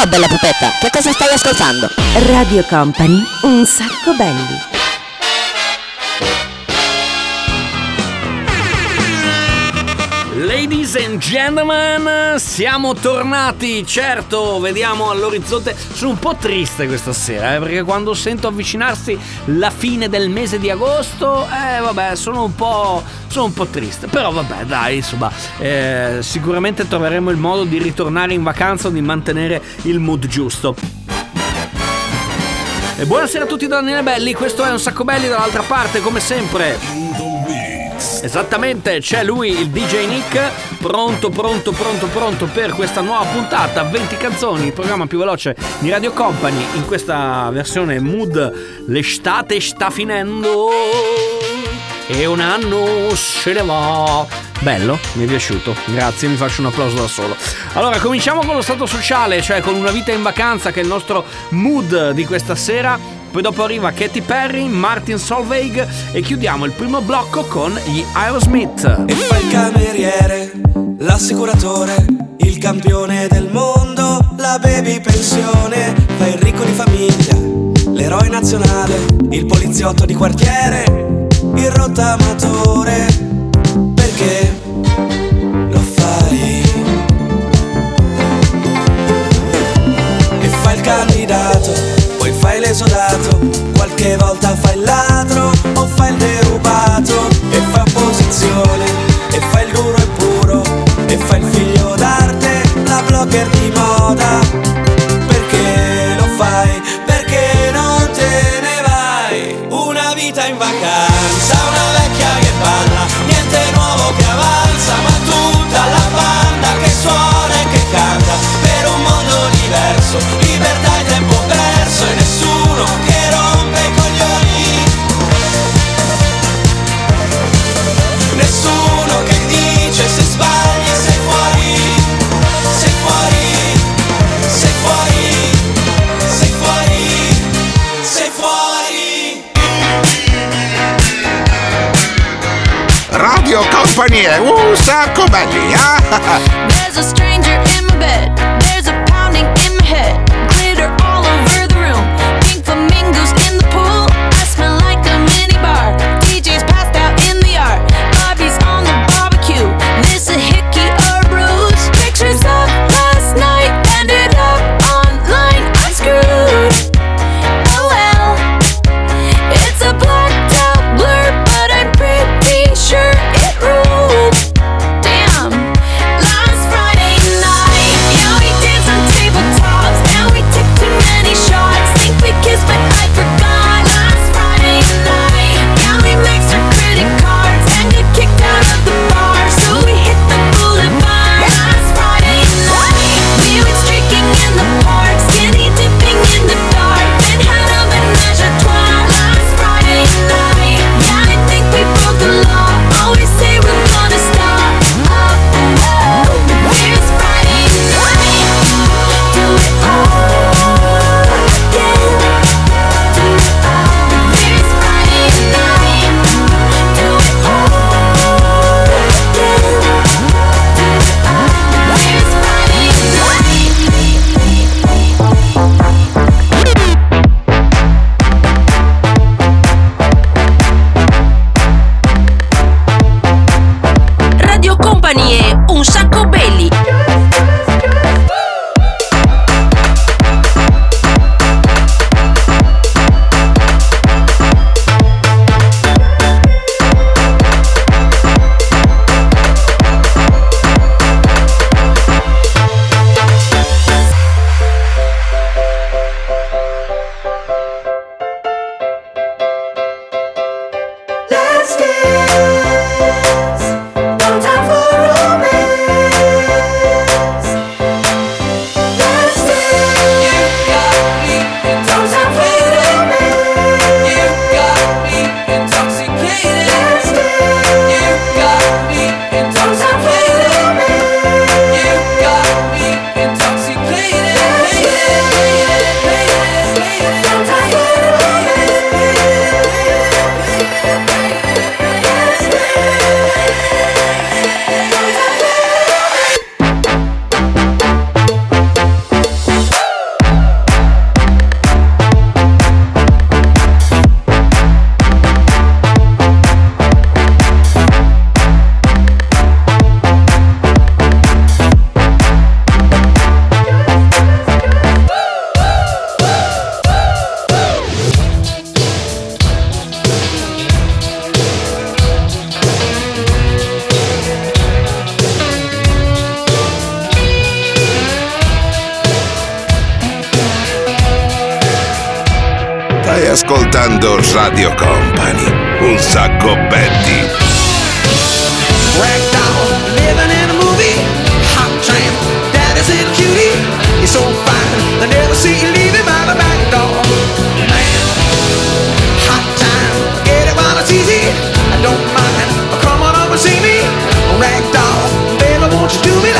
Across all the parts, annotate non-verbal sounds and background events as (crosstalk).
Ciao bella pupetta, che cosa stai ascoltando? Radio Company, un sacco belli. Ladies and gentlemen, siamo tornati, certo, vediamo all'orizzonte. Sono un po' triste questa sera, eh, perché quando sento avvicinarsi la fine del mese di agosto, eh vabbè, sono un po', sono un po triste. Però vabbè, dai, insomma, eh, sicuramente troveremo il modo di ritornare in vacanza o di mantenere il mood giusto. E buonasera a tutti da Daniele Belli, questo è un sacco belli dall'altra parte, come sempre. Esattamente, c'è lui, il DJ Nick, pronto, pronto, pronto, pronto per questa nuova puntata, 20 canzoni, il programma più veloce di Radio Company, in questa versione mood, l'estate sta finendo e un anno se ne va. Bello, mi è piaciuto, grazie, mi faccio un applauso da solo. Allora, cominciamo con lo stato sociale, cioè con una vita in vacanza che è il nostro mood di questa sera. Poi dopo arriva Katy Perry, Martin Solveig e chiudiamo il primo blocco con gli Aerosmith. E fa il cameriere, l'assicuratore, il campione del mondo, la baby pensione, fa il ricco di famiglia, l'eroe nazionale, il poliziotto di quartiere, il rottamatore. L'esodato, qualche volta fai il ladro o fai il derubato e fa opposizione Company è un sacco belli, eh? There's a stranger in my bed. Ascoltando Radio Company. Un sacco belli. Ragdoll, living in a movie. Hot daddy's cutie. You're so fine, I never see you leaving by the back door. Hot time, get it while it's easy. I don't mind, come on over see me. Ragdoll, baby, won't you do me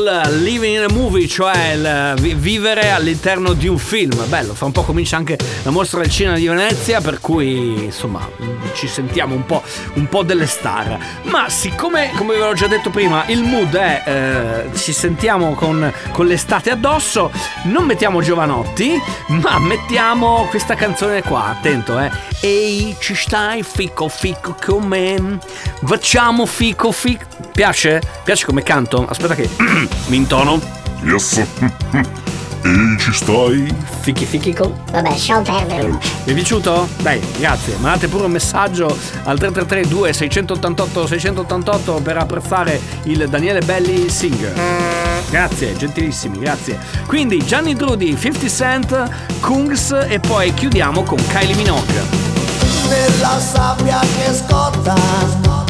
Ragdoll Living in a Movie, cioè il vi- vivere all'interno di un film. Bello, fra un po' comincia anche la mostra del cinema di Venezia, per cui insomma ci sentiamo un po', un po' delle star. Ma siccome, come vi avevo già detto prima, il mood è eh, ci sentiamo con, con l'estate addosso, non mettiamo Giovanotti, ma mettiamo questa canzone qua, attento eh. Ehi, ci stai fico fico con me? Facciamo fico fico. Piace? Piace come canto? Aspetta che (clears throat) mi intono. Yes. (laughs) e ci stai? Fichi fichi con. Vabbè, lasciamo perdere. Vi è piaciuto? Dai, grazie. Mandate pure un messaggio al 333 2688 688 per apprezzare il Daniele Belli Singer. Grazie, gentilissimi, grazie. Quindi Gianni Drudi, 50 Cent, Kungs e poi chiudiamo con Kylie Minogue. nella sabbia che scotta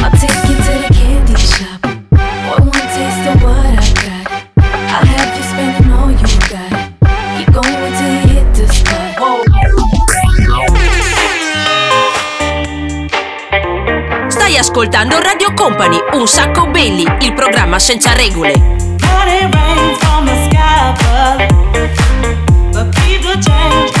Company, un sacco belli, il programma senza regole. It rains from the sky above. But people change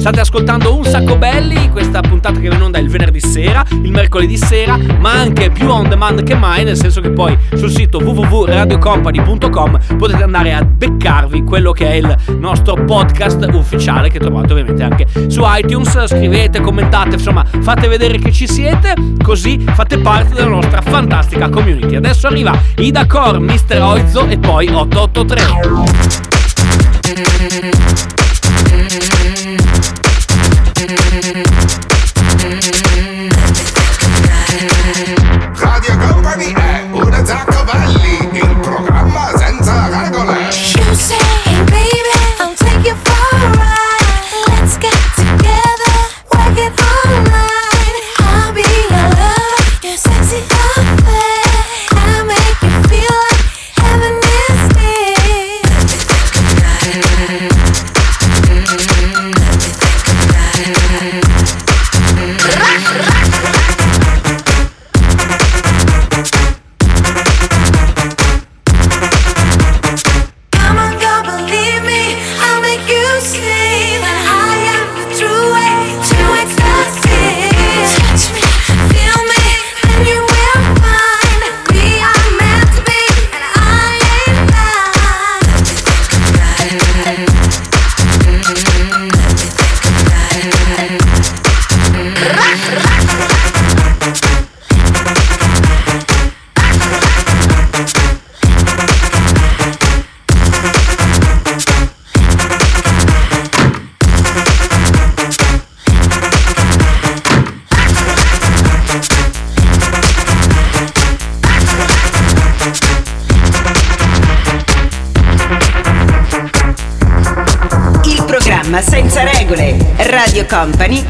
State ascoltando un sacco belli. Questa puntata che va in onda il venerdì sera, il mercoledì sera, ma anche più on demand che mai. Nel senso che poi sul sito www.radiocompany.com potete andare a beccarvi quello che è il nostro podcast ufficiale che trovate ovviamente anche su iTunes. Scrivete, commentate, insomma, fate vedere che ci siete, così fate parte della nostra fantastica community. Adesso arriva Ida Core, Mr. Oizzo e poi 883. Company,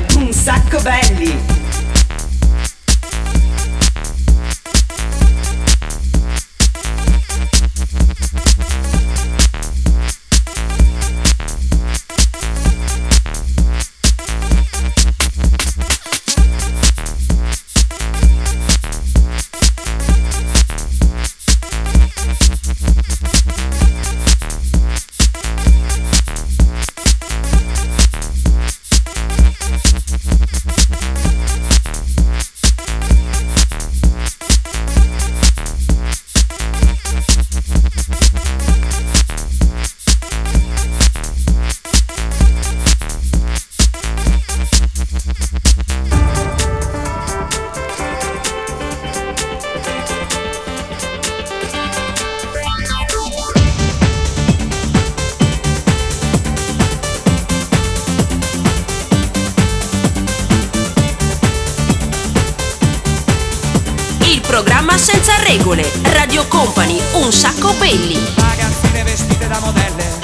programma senza regole. Radio Company, un sacco belli. Ragazzine vestite da modelle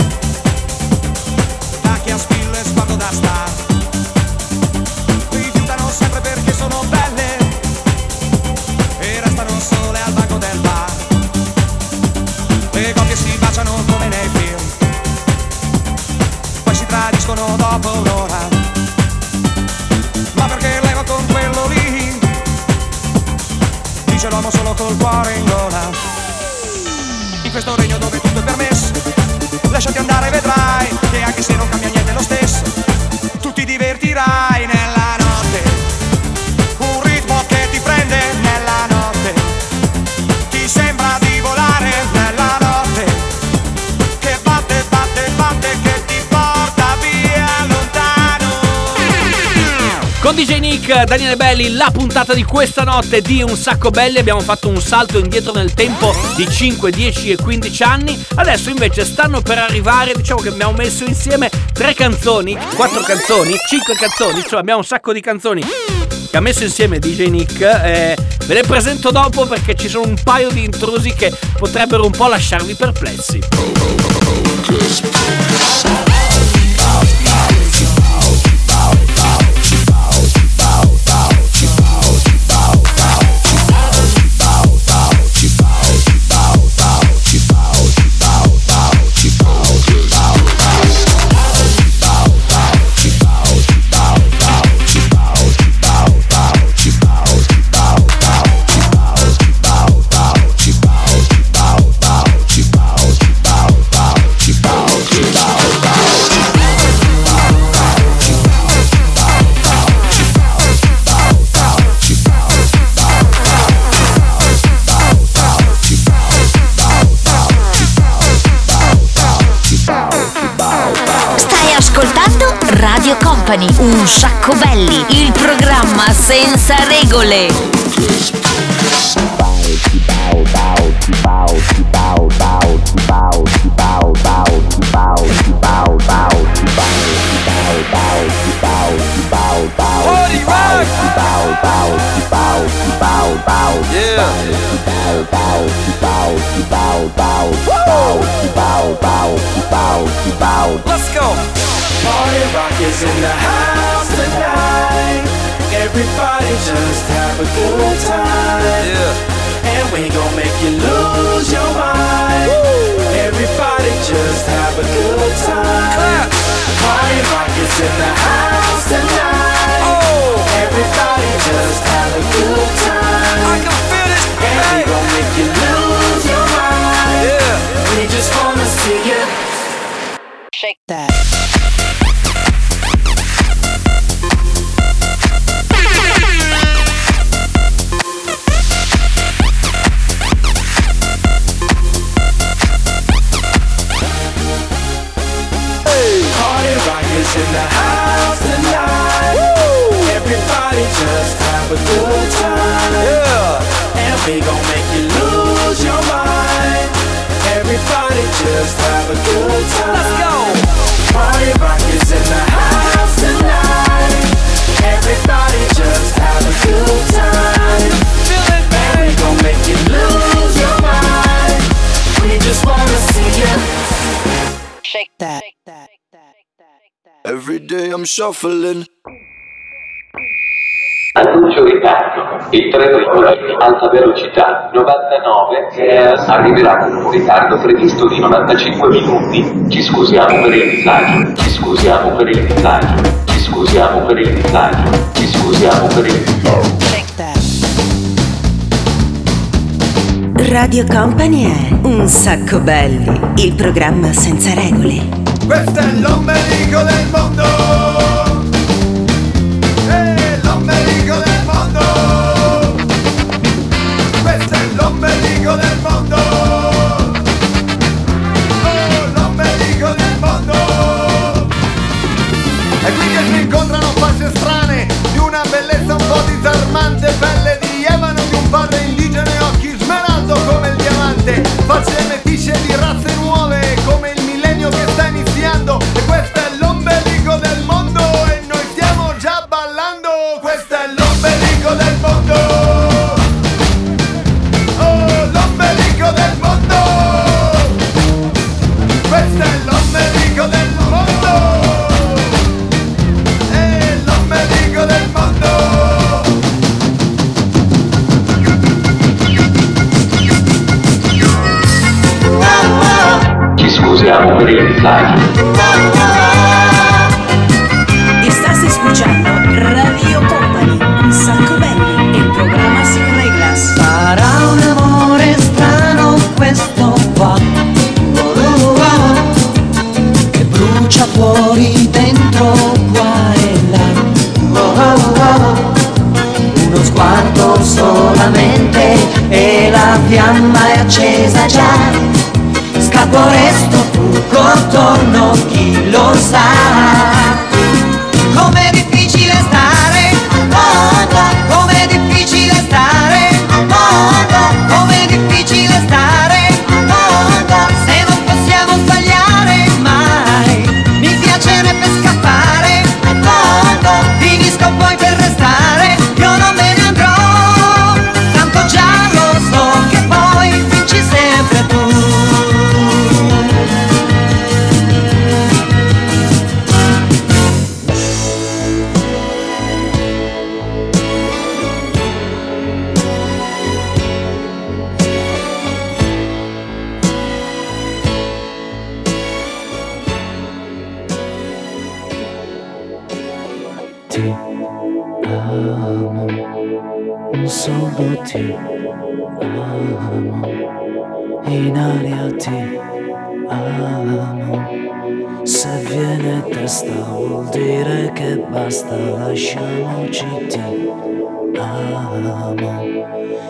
Tacchi a spillo e sguardo da star Rifiutano sempre perché sono belle E restano sole al banco del bar Le coppie si baciano come nei film Poi si tradiscono dopo un'ora l'uomo solo col cuore in gola. In questo regno dove tutto è permesso Lasciati andare vedrai Che anche se non cambia niente lo stesso. Tu ti divertirai nella Con DJ Nick, Daniele Belli, la puntata di questa notte di Un Sacco Belli abbiamo fatto un salto indietro nel tempo di 5, 10 e 15 anni. Adesso invece stanno per arrivare, diciamo che abbiamo messo insieme tre canzoni, quattro canzoni, cinque canzoni, insomma abbiamo un sacco di canzoni che ha messo insieme DJ Nick. eh, ve le presento dopo perché ci sono un paio di intrusi che potrebbero un po' lasciarvi perplessi. Company, un sacco belli. Il programma senza regole. Day I'm shuffling. Annuncio ritardo. Il treno in alta velocità 99 eh, arriverà con un ritardo previsto di 95 minuti. Ci scusiamo per il disagio. Ci scusiamo per il disagio. Ci scusiamo per il disagio. Ci scusiamo per il disagio. Radio Company è Un sacco belli, il programma senza regole. Questo è l'ombelico del mondo fiamma è accesa già. Scappo resto fuggo attorno chi lo sa testa vuol dire che basta, lasciamoci ti amo,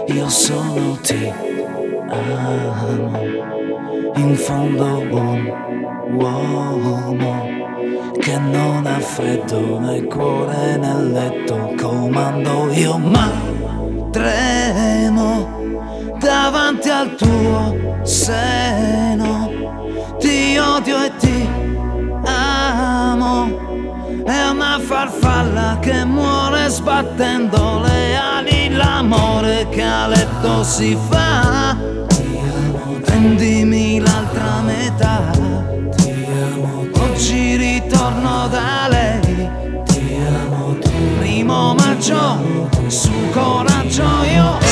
io sono ti amo, in fondo buon uomo che non ha freddo nel cuore nel letto comando io ma tremo davanti al tuo seno. Ti odio e ti amo è una farfalla che muore sbattendo le ali. L'amore che a letto si fa. Prendimi l'altra metà. Oggi ritorno da lei. Ti amo Primo maggio Su coraggio io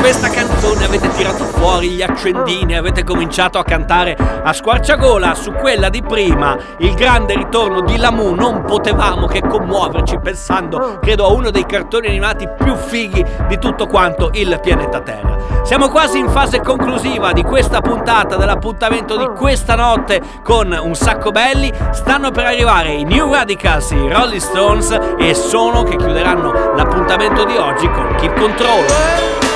questa canzone avete tirato fuori gli accendini, avete cominciato a cantare a squarciagola, su quella di prima, il grande ritorno di Lamu, non potevamo che commuoverci pensando, credo, a uno dei cartoni animati più fighi di tutto quanto il pianeta Terra. Siamo quasi in fase conclusiva di questa puntata, dell'appuntamento di questa notte con un sacco belli. Stanno per arrivare i New Radicals, i Rolling Stones e sono che chiuderanno l'appuntamento di oggi con Keep Control.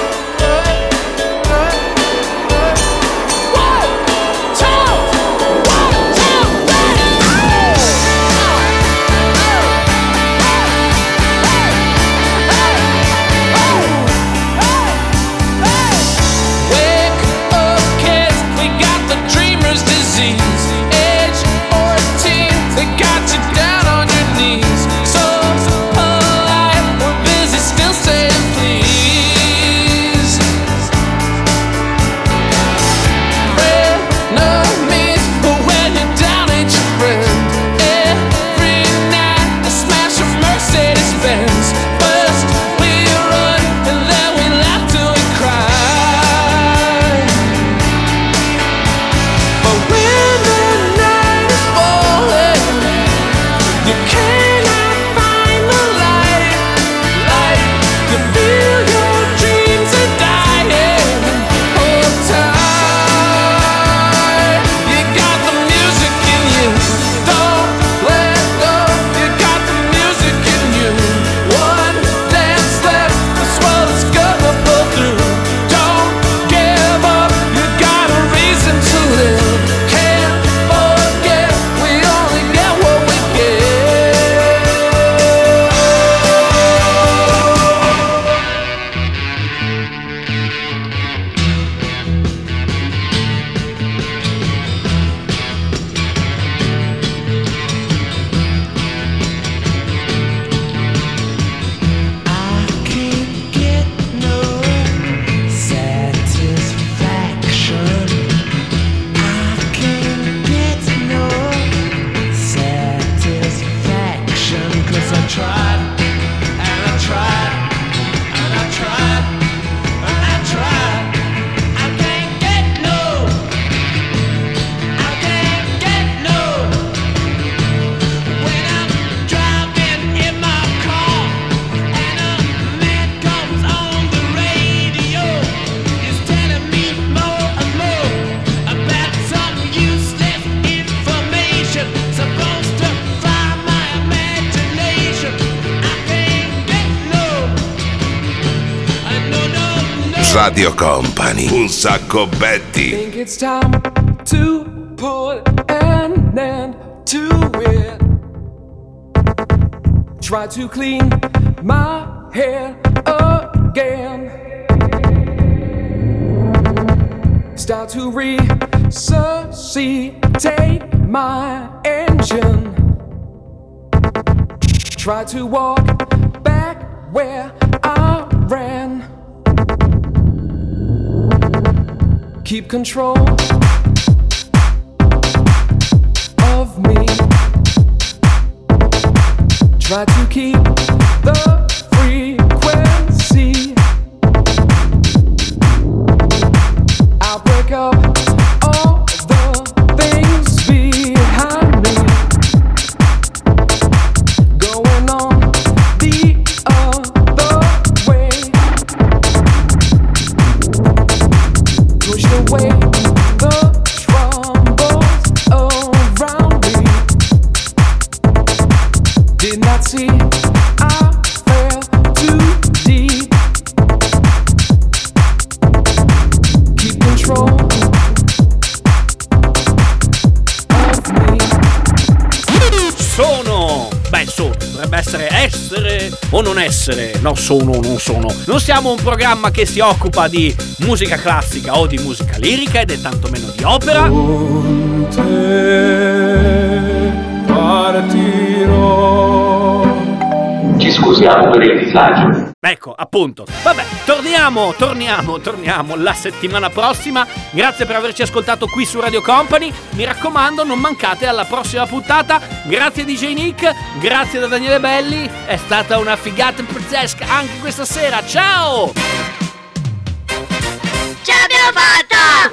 Radio Company, un sacco belli. think it's time to put an end to it. Try to clean my hair again. Start to resuscitate my engine. Try to walk back where I ran. Keep control of me. Try to keep No, sono o non sono. Non siamo un programma che si occupa di musica classica o di musica lirica ed è tantomeno di opera. Ci scusiamo per il disagio. Ecco, appunto. Vabbè, torniamo, torniamo, torniamo la settimana prossima. Grazie per averci ascoltato qui su Radio Company. Mi raccomando, non mancate alla prossima puntata. Grazie DJ Nick, grazie da Daniele Belli. È stata una figata pazzesca anche questa sera. Ciao! Ce l'abbiamo fatta!